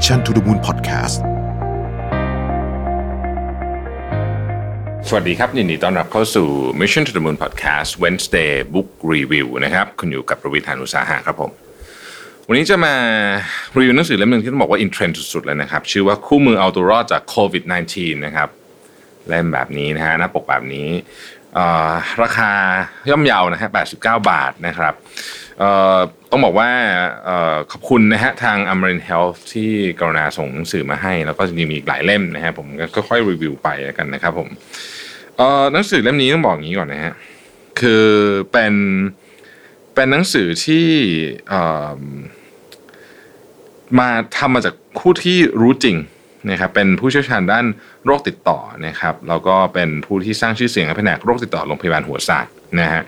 Mission to the Moon Podcast สวัสดีครับ ยินดีต้อนรับเข้าสู่ Mission to the Moon Podcast Wednesday Book Review นะครับ คุณอยู่กับประวิทยานุสาหะครับผม วันนี้จะมารีวิวหนังสือเล่มหนึ่งที่ต้องบอกว่าอินเทรนด์สุดๆเลยนะครับ ชื่อว่าคู่มือเอาตัวรอดจากโควิด -19 นะครับ เล่มแบบนี้นะฮะ หน้าปกแบบนี้ ราคาย่อมเยานะฮะ89 บาทนะครับ ต้องบอกว่าขอบคุณนะฮะทาง Amarin Health ที่กรุณาส่งหนังสือมาให้ แล้วก็จริงมีอีกหลายเล่มนะฮะผมก็ค่อยรีวิวไปแล้วกันนะครับผมหนังสือเล่มนี้ต้องบอกอย่างนี้ก่อนนะฮะคือเป็นเป็นหนังสือที่มาทำมาจากผู้ที่รู้จริงนะครับเป็นผู้เชี่ยวชาญด้านโรคติดต่อนะครับแล้วก็เป็นผู้ที่สร้างชื่อเสียงในแผนกโรคติดต่อโรงพยาบาลหัวศาสตร์นะฮะ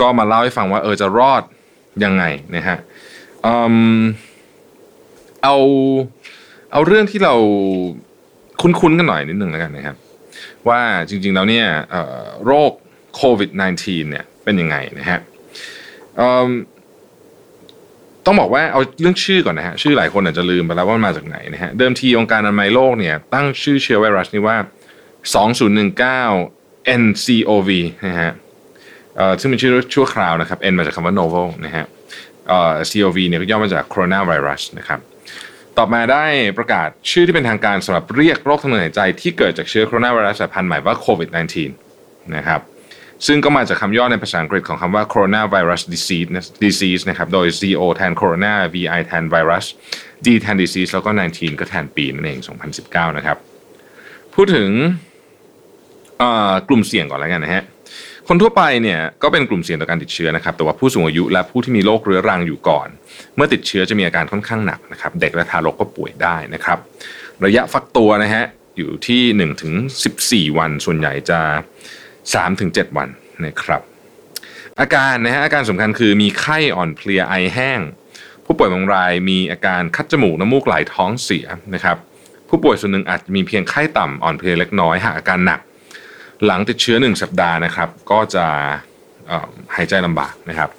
ก็มาเล่าให้ฟังว่าเออจะรอด ยังไงนะฮะเอาเอาเรื่องที่เราคุ้นๆกันหน่อยนิดนึงแล้วกันนะครับ ว่าจริงๆแล้วเนี่ยโรคโควิด -19 เนี่ยเป็นยังไงนะฮะต้องบอกว่าเอาเรื่องชื่อก่อนนะฮะชื่อหลายคนอาจจะลืมไปแล้วว่ามันมาจากไหนนะฮะเดิมทีองค์การอนามัยโลกเนี่ยตั้งชื่อเชื้อไวรัสนี้ว่า 2019 NCOV นะฮะซึ่งเป็นชื่อชั่วคราวนะครับ N มาจากคำว่า novel นะฮะ COV เนี่ยก็ย่อมาจาก coronavirus นะครับต่อมาได้ประกาศชื่อที่เป็นทางการสำหรับเรียกโรคทางเดินหายใจที่เกิดจากเชื้อโคโรนาไวรัสสายพันธุ์ใหม่ว่าโควิด -19 นะครับซึ่งก็มาจากคำย่อในภาษาอังกฤษของคำว่า coronavirus disease นะ disease นะครับโดย CO แทน corona VI แทน virus D แทน disease แล้วก็ 19 ก็แทนปีนั่นเอง 2019 นะครับ พูดถึงกลุ่มเสี่ยงก่อนแล้วกันนะฮะ คนทั่วไปเนี่ยก็เป็นกลุ่มเสี่ยงต่อการติดเชื้อนะครับ แต่ว่าผู้สูงอายุและผู้ที่มีโรคเรื้อรังอยู่ก่อน เมื่อติดเชื้อจะมีอาการค่อนข้างหนักนะครับ เด็กและทารกก็ป่วยได้นะครับ ระยะฟักตัวนะฮะอยู่ที่1ถึง14 วัน ส่วนใหญ่จะ3ถึง7วันนะครับ อาการนะฮะอาการสำคัญคือมีไข้อ่อนเพลียไอแห้ง ผู้ป่วยบางรายมีอาการคัดจมูกน้ำมูกไหลท้องเสียนะครับ ผู้ป่วยส่วนหนึ่งอาจมีเพียงไข้ต่ำอ่อนเพลียเล็กน้อยหากอาการหนัก หลังติดเชื้อหนึ่งสัปดาห์นะครับ ก็จะหายใจลำบากนะครับ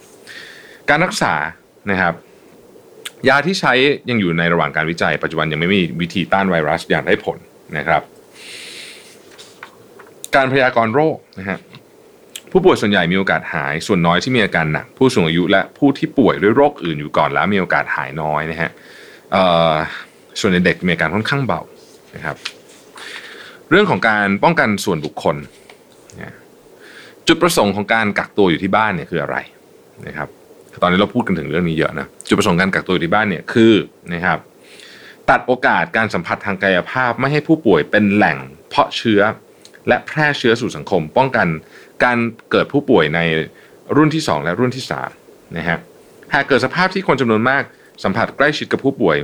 การรักษานะครับ ยาที่ใช้ยังอยู่ในระหว่างการวิจัย ปัจจุบันยังไม่มีวิธีต้านไวรัสอย่างได้ผลนะครับ การพยากรณ์โรคนะฮะผู้ป่วยส่วนใหญ่มีโอกาสหาย ส่วนน้อยที่มีอาการหนัก ผู้สูงอายุและผู้ที่ป่วยด้วยโรคอื่นอยู่ก่อนแล้วมีโอกาสหายน้อยนะฮะส่วนในเด็กมีอาการค่อนข้างเบานะครับ เรื่องของการป้องกันส่วนบุคคล จุดประสงค์ของการกักตัวอยู่ที่บ้านเนี่ยคืออะไรนะครับตอนนี้เราพูดกันถึงเรื่องนี้เยอะนะจุดประสงค์การกักตัวอยู่ที่บ้านเนี่ยคือนะครับตัดโอกาสการสัมผัสทางกายภาพไม่ให้ผู้ป่วยเป็นแหล่งเพาะเชื้อ และแพร่เชื้อสู่สังคม ป้องกันการเกิดผู้ป่วยในรุ่นที่ 2 และรุ่นที่3นะฮะหากเกิดสภาพที่คนจำนวนมากสัมผัสใกล้ชิดกับผู้ป่วย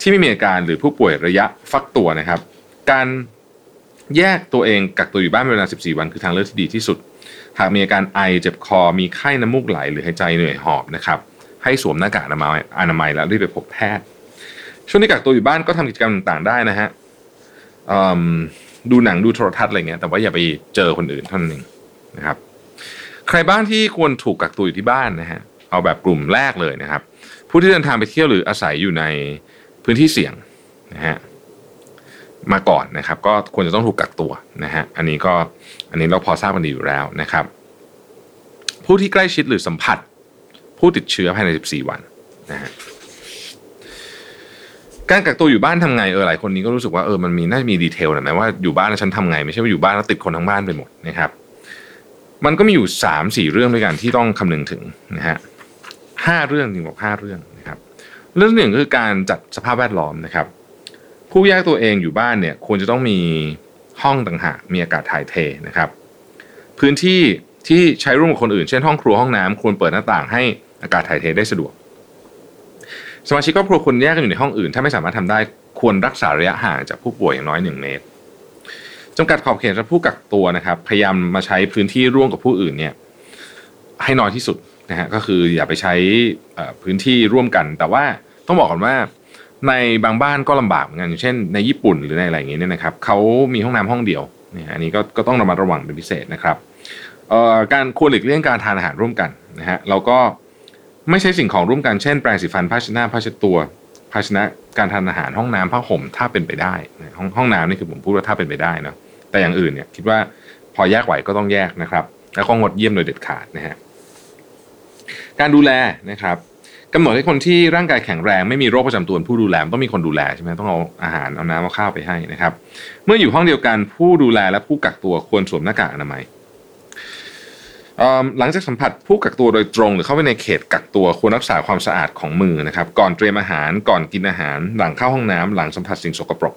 ที่ไม่มีอาการหรือผู้ป่วยระยะฟักตัวนะครับ การ แยกตัวเองกักตัวอยู่บ้านเป็นเวลา 14 วันคือทางเลือกที่ดีที่สุด หากมีอาการไอเจ็บคอมีไข้น้ำมูกไหล หรือหายใจเหนื่อยหอบนะครับให้สวมหน้ากากอนามัยอนามัยแล้วรีบไปพบแพทย์ ช่วงที่กักตัวอยู่บ้านก็ทำกิจกรรมต่างๆได้นะฮะดูหนังดูโทรทัศน์อะไรเงี้ยแต่ว่าอย่าไปเจอคนอื่นเท่านั้นเองนะครับ ใครบ้างที่ควรถูกกักตัวอยู่ที่บ้านนะฮะเอาแบบกลุ่มแรกเลยนะครับ ผู้ที่เดินทางไปเที่ยวหรืออาศัยอยู่ในพื้นที่เสี่ยงนะฮะ มาก่อนนะครับ ก็ควรจะต้องถูกกักตัวนะฮะอันนี้ก็อันนี้เราพอทราบกันดีอยู่แล้วนะครับ ผู้ที่ใกล้ชิดหรือสัมผัส ผู้ติดเชื้อภายใน 14 วันนะฮะการกักตัวอยู่บ้านทำไงเออหลายคนนี้ก็รู้สึกว่าเออมันมีน่าจะมีดีเทลหน่อยไหมว่าอยู่บ้านแล้วฉันทำไง ไม่ใช่ว่าอยู่บ้านแล้วติดคนทั้งบ้านไปหมดนะครับ มันก็มีอยู่สามสี่เรื่องด้วยกันที่ต้องคำนึงถึงนะฮะห้าเรื่องจริงบอกห้าเรื่องนะครับ เรื่องหนึ่งคือการจัดสภาพแวดล้อมนะครับ ผู้แยกตัวเองอยู่บ้านเนี่ยควรจะต้องมีห้องต่างหากมีอากาศถ่ายเทนะครับ พื้นที่ที่ใช้ร่วมกับคนอื่นเช่นห้องครัวห้องน้ำควรเปิดหน้าต่างให้อากาศถ่ายเทได้สะดวก สมาชิกครอบครัวควรแยกกันอยู่ในห้องอื่น ถ้าไม่สามารถทำได้ควรรักษาระยะห่างจากผู้ป่วยอย่างน้อยหนึ่งเมตรจำกัดขอบเขตสำหรับผู้กักตัวนะครับ พยายามมาใช้พื้นที่ร่วมกับผู้อื่นเนี่ยให้น้อยที่สุดนะฮะก็คืออย่าไปใช้พื้นที่ร่วมกัน แต่ว่าต้องบอกก่อนว่า ในบางบ้านก็ลำบากเหมือนกันอย่างเช่นในญี่ปุ่นหรือในอะไรอย่างเงี้ยเนี่ยนะครับเขามีห้องน้ำห้องเดียวเนี่ยอันนี้ก็ก็ต้องระมัดระวังเป็นพิเศษนะครับเอ่อการควรหลีกเลี่ยงการทานอาหารร่วมกันนะฮะเราก็ไม่ใช้สิ่งของร่วมกันเช่นแปรงสีฟันผ้าเช็ดหน้าผ้าเช็ดตัวภาชนะการทานอาหารห้องน้ำผ้าห่มถ้าเป็นไปได้ห้องห้องน้ำนี่คือผมพูดว่าถ้าเป็นไปได้เนาะแต่อย่างอื่นเนี่ยคิดว่าพอแยกไหวก็ต้องแยกนะครับ แล้วก็งดเยี่ยมโดยเด็ดขาดนะฮะการดูแลนะครับ กำหนดให้คนที่ร่างกายแข็งแรงไม่มีโรคประจำตัวผู้ดูแลต้องมีคนดูแลใช่ไหมต้องเอาอาหารเอาน้ำเอาข้าวไปให้นะครับ เมื่ออยู่ห้องเดียวกันผู้ดูแลและผู้กักตัวควรสวมหน้ากากอนามัยหลังจากสัมผัสผู้กักตัวโดยตรง หรือเข้าไปในเขตกักตัวควรรักษาความสะอาดของมือนะครับ ก่อนเตรียมอาหารก่อนกินอาหาร หลังเข้าห้องน้ำหลังสัมผัสสิ่งสกปรก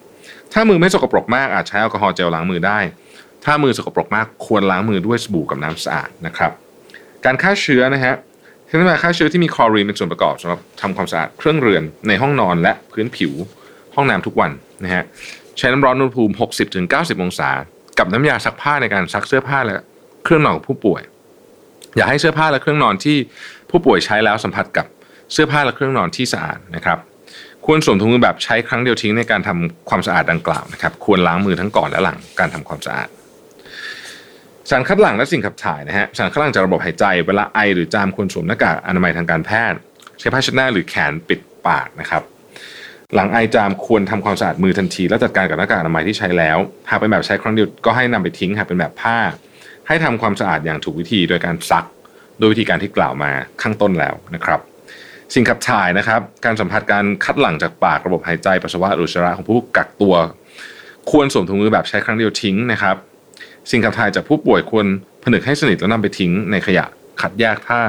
ถ้ามือไม่สกปรกมากอาจใช้แอลกอฮอล์เจลล้างมือได้ ถ้ามือสกปรกมากควรล้างมือด้วยสบู่กับน้ำสะอาดนะครับ การฆ่าเชื้อนะฮะ เช่นว่าฆ่าเชื้อที่มีคลอรีนเป็นส่วนประกอบสำหรับทำความสะอาดเครื่องเรือนในห้องนอนและพื้นผิวห้องน้ำทุกวันนะฮะใช้น้ำร้อนอุณหภูมิ 60-90 องศา กับน้ำยาซักผ้าในการซักเสื้อผ้าและเครื่องนอนของผู้ป่วย อย่าให้เสื้อผ้าและเครื่องนอนที่ผู้ป่วยใช้แล้วสัมผัสกับเสื้อผ้าและเครื่องนอนที่สะอาดนะครับควรสวมถุงมือแบบใช้ครั้งเดียวทิ้งในการทำความสะอาดดังกล่าวนะครับ ควรล้างมือทั้งก่อนและหลังการทำความสะอาด สารคัดหลั่งและสิ่งขับถ่ายนะฮะสารคัดหลั่งจากระบบหายใจเวลาไอหรือจามควรสวมหน้ากากอนามัยทางการแพทย์ ใช้ผ้าเช็ดหน้าหรือแขนปิดปากนะครับหลังไอจามควรทำความสะอาดมือทันที และจัดการกับหน้ากากอนามัยที่ใช้แล้ว หากเป็นแบบใช้ครั้งเดียวก็ให้นำไปทิ้งหากเป็นแบบผ้า ให้ทำความสะอาดอย่างถูกวิธีโดยการซัก โดยวิธีการที่กล่าวมาข้างต้นแล้วนะครับ สิ่งขับถ่ายนะครับ การสัมผัสการคัดหลั่งจากปากระบบหายใจปัสสาวะหรือชระของผู้กักตัว ควรสวมถุงมือแบบใช้ครั้งเดียวทิ้งนะครับ สิ่งขับถ่ายจากผู้ป่วยควรผนึกให้สนิทแล้วนำไปทิ้งในขยะคัดแยกถ้า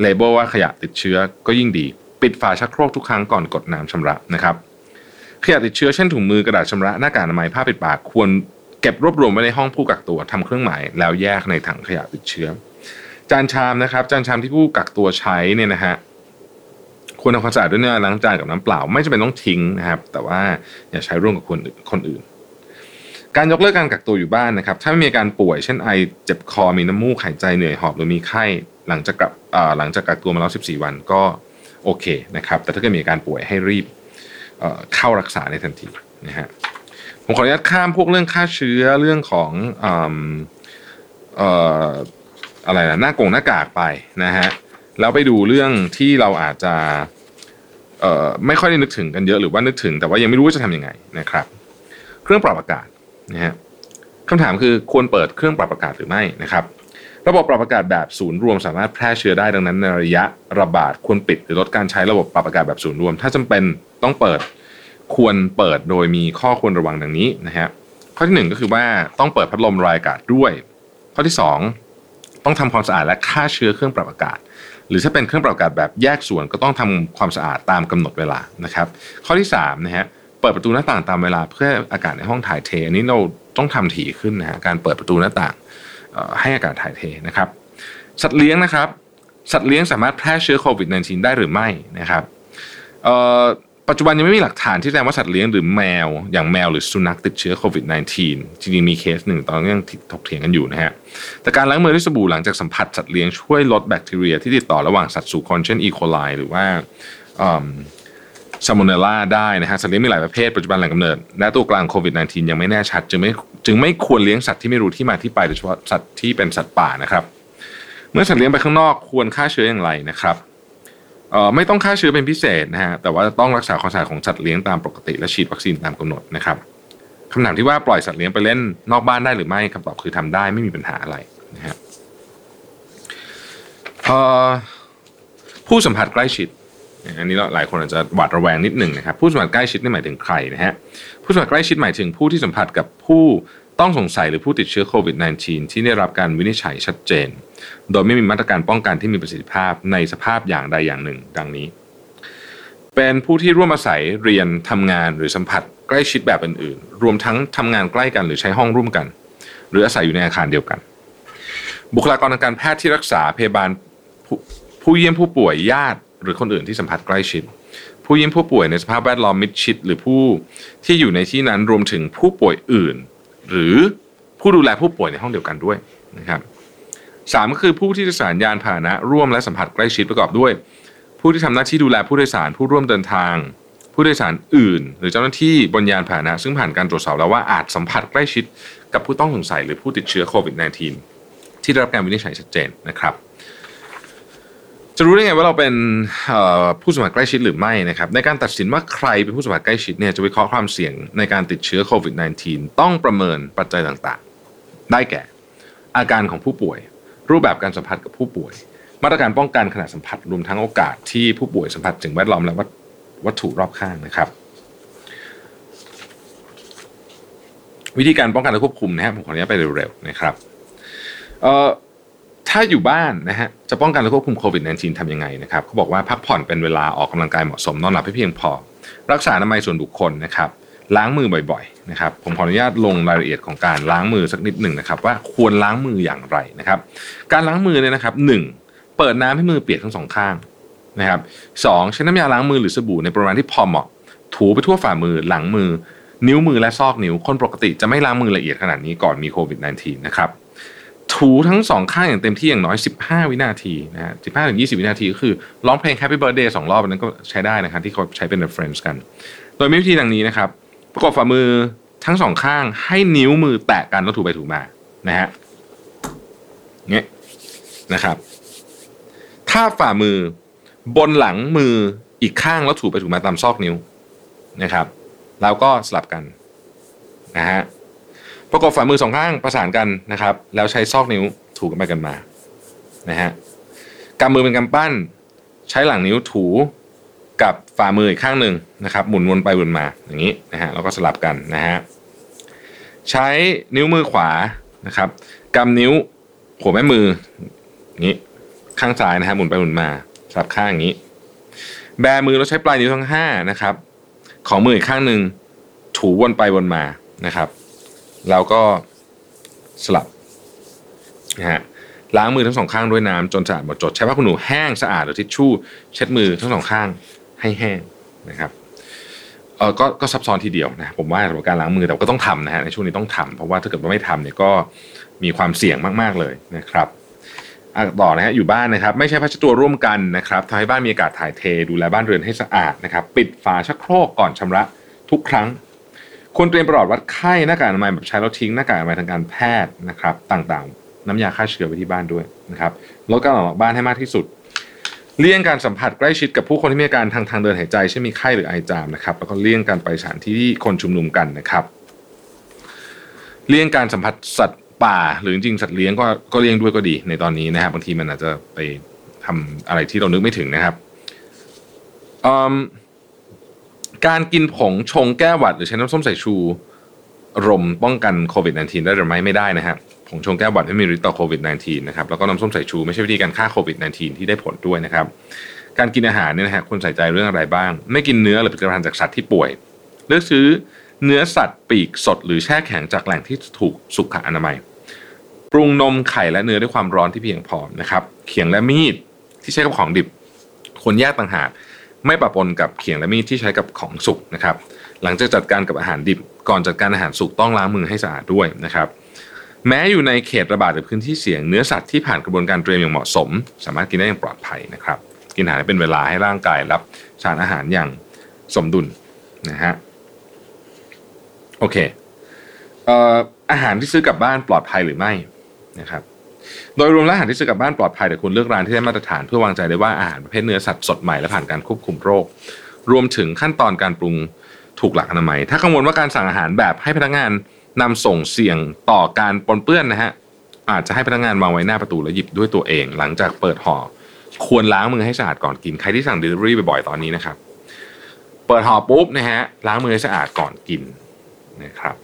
เลเบลว่าขยะติดเชื้อก็ยิ่งดี ปิดฝาชักโครกทุกครั้งก่อนกดน้ำชำระนะครับขยะติดเชื้อเช่นถุงมือกระดาษชำระหน้ากากอนามัยผ้าปิดปากควรเก็บรวบรวมไว้ในห้องผู้กักตัวทำเครื่องหมายแล้วแยกในถังขยะติดเชื้อ จานชามนะครับ จานชามที่ผู้กักตัวใช้เนี่ยนะฮะควรทำความสะอาดด้วยน้ำล้างจานกับน้ำเปล่า ไม่จำเป็นต้องทิ้งนะครับ แต่ว่าอย่าใช้ร่วมกับคนคนอื่น การยกเลิกการกักตัวอยู่บ้านนะครับ ถ้าไม่มีการป่วยเช่นไอเจ็บคอมีน้ำมูกหายใจเหนื่อยหอบหรือมีไข้หลังจากกลับหลังจากกักตัวมาแล้ว 14 วันก็โอเคนะครับแต่ถ้าเกิดมีการป่วยให้รีบเข้ารักษาในทันทีนะฮะผมขออนุญาตข้ามพวกเรื่องค่าเชื้อเรื่องของอะไรนะหน้ากงหน้ากากไปนะฮะแล้วไปดูเรื่องที่เราอาจจะไม่ค่อยได้นึกถึงกันเยอะหรือว่านึกถึง แต่ว่ายังไม่รู้ว่าจะทำยังไงนะครับ เครื่องปรับอากาศ นะฮะคำถามคือควรเปิดเครื่องปรับอากาศหรือไม่นะครับ ระบบปรับอากาศแบบศูนย์รวมสามารถแพร่เชื้อได้ดังนั้นในระยะระบาดควรปิดหรือลดการใช้ระบบปรับอากาศแบบศูนย์รวม ถ้าจำเป็นต้องเปิดควรเปิดโดยมีข้อควรระวังดังนี้นะฮะข้อที่1ก็คือว่าต้องเปิดพัดลมรายอากาศด้วย ข้อที่ 2 ต้องทำความสะอาดและฆ่าเชื้อเครื่องปรับอากาศ หรือถ้าเป็นเครื่องปรับอากาศแบบแยกส่วนก็ต้องทำความสะอาดตามกำหนดเวลานะครับ ข้อที่3นะฮะ เปิดประตูหน้าต่างตามเวลาเพื่ออากาศในห้องถ่ายเทอันนี้เราต้องทำถี่ขึ้นนะฮะการเปิดประตูหน้าต่างให้อากาศถ่ายเทนะครับ สัตว์เลี้ยงนะครับ สัตว์เลี้ยงสามารถแพร่เชื้อโควิด -19 ได้หรือไม่นะครับปัจจุบันยังไม่มีหลักฐานที่แสดงว่าสัตว์เลี้ยงหรือแมว อย่างแมวหรือสุนัขติดเชื้อโควิด -19 จริงๆมีเคสหนึ่งตอนนี้ยังถกเถียงกันอยู่นะฮะแต่การล้างมือด้วยสบู่หลังจากสัมผัสสัตว์เลี้ยงช่วยลดแบคทีเรียที่ติดต่อระหว่างสัตว์สู่คนเช่นอีโคไลหรือว่า ซาโมเนล่าได้นะฮะสัตว์เลี้ยงมีหลายประเภทปัจจุบันแหล่งกำเนิดและตัวกลางโควิด -19 ยังไม่แน่ชัด จึงไม่จึงไม่ควรเลี้ยงสัตว์ที่ไม่รู้ที่มาที่ไปโดยเฉพาะสัตว์ที่เป็นสัตว์ป่านะครับ เมื่อสัตว์เลี้ยงไปข้างนอกควรฆ่าเชื้ออย่างไรนะครับเอ่อไม่ต้องฆ่าเชื้อเป็นพิเศษนะฮะแต่ว่าต้องรักษาความสะอาดของสัตว์เลี้ยงตามปกติและฉีดวัคซีนตามกำหนดนะครับคำถามที่ว่าปล่อยสัตว์เลี้ยงไปเล่นนอกบ้านได้หรือไม่คำตอบคือทำได้ไม่มีปัญหาอะไรนะฮะผู้สัมผัสใกล้ชิด อันนี้หลายคนอาจจะหวาดระแวงนิดหนึ่งนะครับผู้สัมผัสใกล้ชิดนี่หมายถึงใครนะฮะผู้สัมผัสใกล้ชิดหมายถึงผู้ที่สัมผัสกับผู้ต้องสงสัยหรือผู้ติดเชื้อโควิด -19 ที่ได้รับการวินิจฉัยชัดเจน โดยไม่มีมาตรการป้องกันที่มีประสิทธิภาพในสภาพอย่างใดอย่างหนึ่ง ดังนี้ เป็นผู้ที่ร่วมอาศัยเรียนทำงานหรือสัมผัสใกล้ชิดแบบอื่นๆ รวมทั้งทำงานใกล้กันหรือใช้ห้องร่วมกัน หรืออาศัยอยู่ในอาคารเดียวกัน บุคลากรทางการแพทย์ที่รักษาพยาบาลผู้เยี่ยมผู้ป่วยญาติ หรือคนอื่นที่สัมผัสใกล้ชิด ผู้ยี่ยมผู้ป่วยในสภาพแวดล้อมมิดชิด หรือผู้ที่อยู่ในที่นั้นรวมถึงผู้ป่วยอื่น หรือผู้ดูแลผู้ป่วยในห้องเดียวกันด้วยนะครับสามก็คือผู้ที่จะสารยานพาหนะร่วมและสัมผัสใกล้ชิดประกอบด้วย ผู้ที่ทำหน้าที่ดูแลผู้โดยสารผู้ร่วมเดินทาง ผู้โดยสารอื่น หรือเจ้าหน้าที่บนยานพาหนะ ซึ่งผ่านการตรวจสอบแล้วว่าอาจสัมผัสใกล้ชิดกับผู้ต้องสงสัยหรือผู้ติดเชื้อโควิด -19 ที่ได้รับการวินิจฉัยชัดเจนนะครับ จะรู้ได้ไงว่าเราเป็นผู้สัมผัสใกล้ชิดหรือไม่นะครับในการตัดสินว่าใครเป็นผู้สัมผัสใกล้ชิดเนี่ยจะวิเคราะห์ความเสี่ยงในการติดเชื้อโควิด -19 ต้องประเมินปัจจัยต่างๆ ได้แก่ อาการของผู้ป่วย รูปแบบการสัมผัสกับผู้ป่วย มาตรการป้องกันขณะสัมผัสรวมทั้งโอกาสที่ผู้ป่วยสัมผัสสิ่งแวดล้อมและวัตถุรอบข้างนะครับ วิธีการป้องกันและควบคุมนะครับผมขออนุญาตไปเร็วๆนะครับเอ่อ ถ้าอยู่บ้านนะฮะจะป้องกันและควบคุมโควิด -19 ทำยังไงนะครับเขาบอกว่าพักผ่อนเป็นเวลาออกกำลังกายเหมาะสมนอนหลับให้เพียงพอ รักษาอนามัยส่วนบุคคลนะครับล้างมือบ่อยๆนะครับผมขออนุญาตลงรายละเอียดของการล้างมือสักนิดหนึ่งนะครับว่าควรล้างมืออย่างไรนะครับการล้างมือเนี่ยนะครับหนึ่งเปิดน้ำให้มือเปียกทั้งสองข้างนะครับสองใช้น้ำยาล้างมือหรือสบู่ในปริมาณที่พอเหมาะ ถูไปทั่วฝ่ามือหลังมือ นิ้วมือและซอกนิ้วคนปกติจะไม่ล้างมือละเอียดขนาดนี้ก่อนมีโควิด -19 นะครับ ถูทั้งสองข้างอย่างเต็มที่อย่างน้อย 15 วินาทีนะฮะ15ถึง20วินาทีก็คือร้องเพลง Happy Birthday สองรอบนั้นก็ใช้ได้นะครับที่เขาใช้เป็น reference กัน โดยมีวิธีดังนี้นะครับ ประกอบฝ่ามือทั้งสองข้างให้นิ้วมือแตะกันแล้วถูไปถูมานะฮะเงี้ยนะครับ ถ้าฝ่ามือบนหลังมืออีกข้างแล้วถูไปถูมาตามซอกนิ้วนะครับ แล้วก็สลับกันนะฮะ ประกบฝ่ามือสองข้างประสานกันนะครับ แล้วใช้ซอกนิ้วถูกันไปกันมานะฮะกำมือเป็นกำปั้น ใช้หลังนิ้วถูกับฝ่ามืออีกข้างหนึ่งนะครับ หมุนวนไปวนมาอย่างนี้นะฮะแล้วก็สลับกันนะฮะใช้นิ้วมือขวานะครับกำนิ้วหัวแม่มืองนี้ข้างซ้ายนะฮะหมุนไปหมุนมาสลับข้างอย่างนี้ แบมือเราใช้ปลายนิ้วทั้งห้านะครับของมืออีกข้างหนึ่งถูวนไปวนมานะครับ แล้วก็สลับนะฮะล้างมือทั้งสองข้างด้วยน้ำจนสะอาดหมดจด ใช้ผ้าขนหนูแห้งสะอาดหรือทิชชู่ เช็ดมือทั้งสองข้างให้แห้งนะครับเออก็ก็ซับซ้อนทีเดียวนะผมว่าสำหรับการล้างมือแต่ก็ต้องทำนะฮะในช่วงนี้ต้องทำเพราะว่าถ้าเกิดว่าไม่ทำเนี่ยก็มีความเสี่ยงมากๆเลยนะครับต่อนะฮะอยู่บ้านนะครับ ไม่ใช่พัชตัวร่วมกันนะครับทำให้บ้านมีอากาศถ่ายเทดูแลบ้านเรือนให้สะอาดนะครับ ปิดฝาชักโครกก่อนชำระทุกครั้ง ควรเตรียมประวัติวัดไข้หน้ากากอนามัยแบบใช้แล้วทิ้งหน้ากากอนามัยทางการแพทย์นะครับ ต่างๆ น้ำยาฆ่าเชื้อไว้ที่บ้านด้วยนะครับลดการออกบ้านให้มากที่สุด เลี่ยงการสัมผัสใกล้ชิดกับผู้คนที่มีอาการทางทางเดินหายใจเช่นมีไข้หรือไอจามนะครับแล้วก็เลี่ยงการไปสถานที่ที่คนชุมนุมกันนะครับ เลี่ยงการสัมผัสสัตว์ป่า หรือจริงสัตว์เลี้ยงก็ก็เลี่ยงด้วยก็ดี ในตอนนี้นะครับบางทีมันอาจจะไปทำอะไรที่เรานึกไม่ถึงนะครับ การกินผงชงแก้หวัด หรือใช้น้ำส้มสายชู รมป้องกันโควิด -19 ได้หรือไม่ไม่ได้นะฮะผงชงแก้หวัดไม่มีฤทธิ์ต่อโควิด -19 นะครับแล้วก็น้ำส้มสายชูไม่ใช่วิธีการฆ่าโควิด -19 ที่ได้ผลด้วยนะครับการกินอาหารเนี่ยนะฮะควรใส่ใจเรื่องอะไรบ้าง ไม่กินเนื้อหรือผลิตภัณฑ์จากสัตว์ที่ป่วย เลือกซื้อเนื้อสัตว์ปีกสดหรือแช่แข็งจากแหล่งที่ถูกสุขอนามัย ปรุงนมไข่และเนื้อด้วยความร้อนที่เพียงพอนะครับเขียงและมีดที่ใช้กับของดิบควรแยกต่างหาก ไม่ปะปนกับเขียงและมีดที่ใช้กับของสุกนะครับ หลังจากจัดการกับอาหารดิบ ก่อนจัดการอาหารสุกต้องล้างมือให้สะอาดด้วยนะครับ แม้อยู่ในเขตระบาดหรือพื้นที่เสี่ยงเนื้อสัตว์ที่ผ่านกระบวนการเตรียมอย่างเหมาะสม สามารถกินได้อย่างปลอดภัยนะครับ กินอาหารเป็นเวลาให้ร่างกายรับสารอาหารอย่างสมดุลนะฮะโอเคเอ่ออาหารที่ซื้อกลับบ้านปลอดภัยหรือไม่นะครับ โดยรวมแล้วอาหารที่ซื้อกลับบ้านปลอดภัยแต่คุณเลือกร้านที่ได้มาตรฐานเพื่อวางใจได้ว่าอาหารประเภทเนื้อสัตว์สดใหม่และผ่านการควบคุมโรค รวมถึงขั้นตอนการปรุงถูกหลักอนามัย ถ้ากังวลว่าการสั่งอาหารแบบให้พนักงานนำส่งเสี่ยงต่อการปนเปื้อนนะฮะอาจจะให้พนักงานวางไว้หน้าประตูแล้วหยิบด้วยตัวเอง หลังจากเปิดห่อควรล้างมือให้สะอาดก่อนกินใครที่สั่ง Delivery บ่อยๆตอนนี้นะครับ เปิดห่อปุ๊บนะฮะล้างมือให้สะอาดก่อนกินนะครับ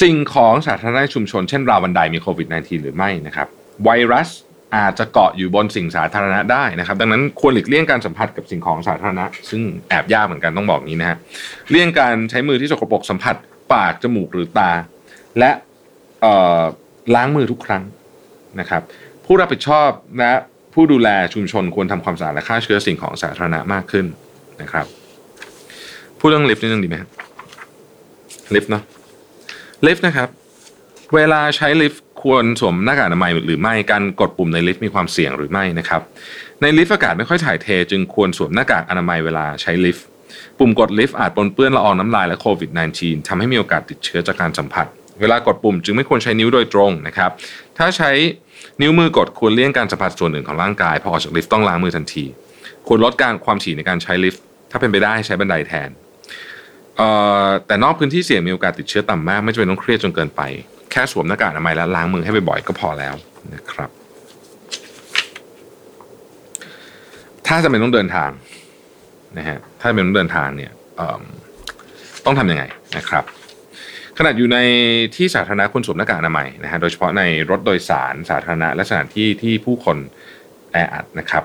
สิ่งของสาธารณะชุมชน เช่นราวบันไดมีโควิด -19 หรือไม่นะครับ ไวรัสอาจจะเกาะอยู่บนสิ่งสาธารณะได้นะครับ ดังนั้นควรหลีกเลี่ยงการสัมผัสกับสิ่งของสาธารณะ ซึ่งแอบยากเหมือนกันต้องบอกนี้นะฮะเลี่ยงการใช้มือที่สกปรกสัมผัสปากจมูกหรือตา และล้างมือทุกครั้งนะครับ ผู้รับผิดชอบและผู้ดูแลชุมชนควรทำความสะอาดและฆ่าเชื้อสิ่งของสาธารณะมากขึ้นนะครับพูดเรื่องลิฟต์นิดนึงดีไหมลิฟต์เนาะ ลิฟต์นะครับ เวลาใช้ลิฟต์ควรสวมหน้ากากอนามัยหรือไม่ การกดปุ่มในลิฟต์มีความเสี่ยงหรือไม่นะครับ ในลิฟต์อากาศไม่ค่อยถ่ายเท จึงควรสวมหน้ากากอนามัยเวลาใช้ลิฟต์ ปุ่มกดลิฟต์อาจปนเปื้อนละอองน้ำลายและโควิด -19 ทำให้มีโอกาสติดเชื้อจากการสัมผัส เวลากดปุ่มจึงไม่ควรใช้นิ้วโดยตรงนะครับ ถ้าใช้นิ้วมือกดควรเลี่ยงการสัมผัสส่วนอื่นของร่างกายพอออกจากลิฟต์ต้องล้างมือทันที ควรลดการความถี่ในการใช้ลิฟต์ ถ้าเป็นไปได้ใช้บันไดแทน แต่นอกพื้นที่เสี่ยงมีโอกาสติดเชื้อต่ำมาก ไม่จำเป็นต้องเครียดจนเกินไป แค่สวมหน้ากากอนามัยและล้างมือให้บ่อยๆก็พอแล้วนะครับ ถ้าจะเป็นต้องเดินทางนะฮะถ้าเป็นต้องเดินทางเนี่ยต้องทำยังไงนะครับขณะอยู่ในที่สาธารณะควรสวมหน้ากากอนามัยนะฮะโดยเฉพาะในรถโดยสารสาธารณะและสถานที่ที่ผู้คนแออัดนะครับ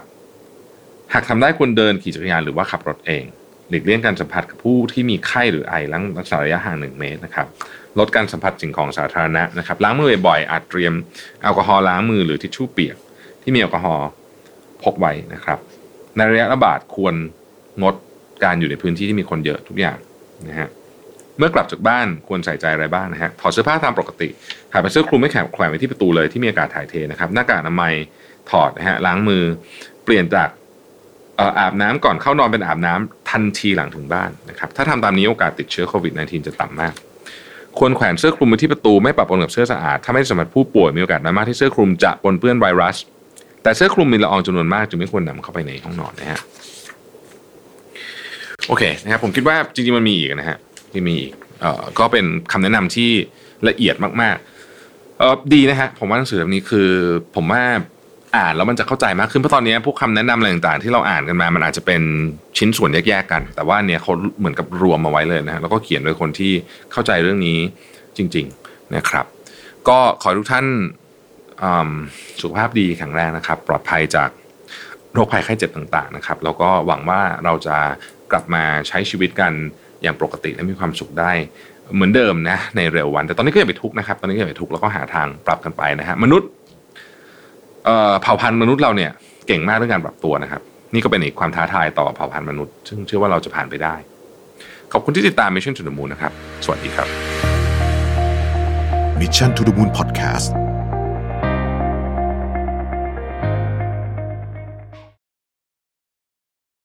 หากทำได้ควรเดินขี่จักรยานหรือว่าขับรถเอง หลีกเลี่ยงการสัมผัสกับผู้ที่มีไข้หรือไอล้างรักษาระยะห่างหนึ่งเมตรนะครับลดการสัมผัสสิ่งของสาธารณะนะครับล้างมือบ่อยๆอาจเตรียมแอลกอฮอล์ล้างมือหรือทิชชู่เปียก ที่มีแอลกอฮอล์พกไว้นะครับในระยะระบาดควรงดการอยู่ในพื้นที่ที่มีคนเยอะทุกอย่างนะฮะเมื่อกลับจากบ้านควรใส่ใจอะไรบ้างนะฮะถอดเสื้อผ้าตามปกติหากเป็นเสื้อคลุมไม่แขวนแขวนไว้ที่ประตูเลยที่มีอากาศถ่ายเทนะครับหน้ากากอนามัยถอดนะฮะล้างมือเปลี่ยนจากอาบน้ำก่อนเข้านอนเป็นอาบน้ำ ทันทีหลังถึงบ้านนะครับถ้าทำตามนี้โอกาสติดเชื้อโควิด -19 จะต่ำมาก ควรแขวนเสื้อคลุมไว้ที่ประตูไม่ปะปนกับเสื้อสะอาด ถ้าไม่สมผัสผู้ป่วยมีโอกาสน้อยมากที่เสื้อคลุมจะปนเปื้อนไวรัส แต่เสื้อคลุมมีละอองจำนวนมากจึงไม่ควรนำเข้าไปในห้องนอนนะฮะโอเคนะครับผมคิดว่าจริงๆมันมีอีกนะฮะที่มีอีกเอ่อก็เป็นคำแนะนำที่ละเอียดมากๆเออดีนะฮะผมว่าหนังสือแบบนี้คือผมว่า อ่านแล้วมันจะเข้าใจมากขึ้นเพราะตอนนี้พวกคำแนะนำอะไรต่างๆ ที่เราอ่านกันมา มันอาจจะเป็นชิ้นส่วนแยกๆกัน แต่ว่าเนี่ยเขาเหมือนกับรวมมาไว้เลยนะแล้วก็เขียนโดยคนที่เข้าใจเรื่องนี้จริง ๆนะครับ ก็ขอทุกท่านสุขภาพดีแข็งแรงนะครับ ปลอดภัยจากโรคภัยไข้เจ็บต่างๆนะครับ แล้วก็หวังว่าเราจะกลับมาใช้ชีวิตกันอย่างปกติและมีความสุขได้เหมือนเดิมนะในเร็ววัน แต่ตอนนี้ก็อย่าไปทุกข์นะครับ ตอนนี้ก็อย่าไปทุกข์แล้วก็หาทางปรับกันไปนะฮะมนุษย์ เผ่าพันธุ์มนุษย์เราเนี่ยเก่งมากเรื่องการปรับตัวนะครับ นี่ก็เป็นอีกความท้าทายต่อเผ่าพันธุ์มนุษย์ ซึ่งเชื่อว่าเราจะผ่านไปได้ ขอบคุณที่ติดตาม Mission to the Moon นะครับ สวัสดีครับ Mission to the Moon Podcast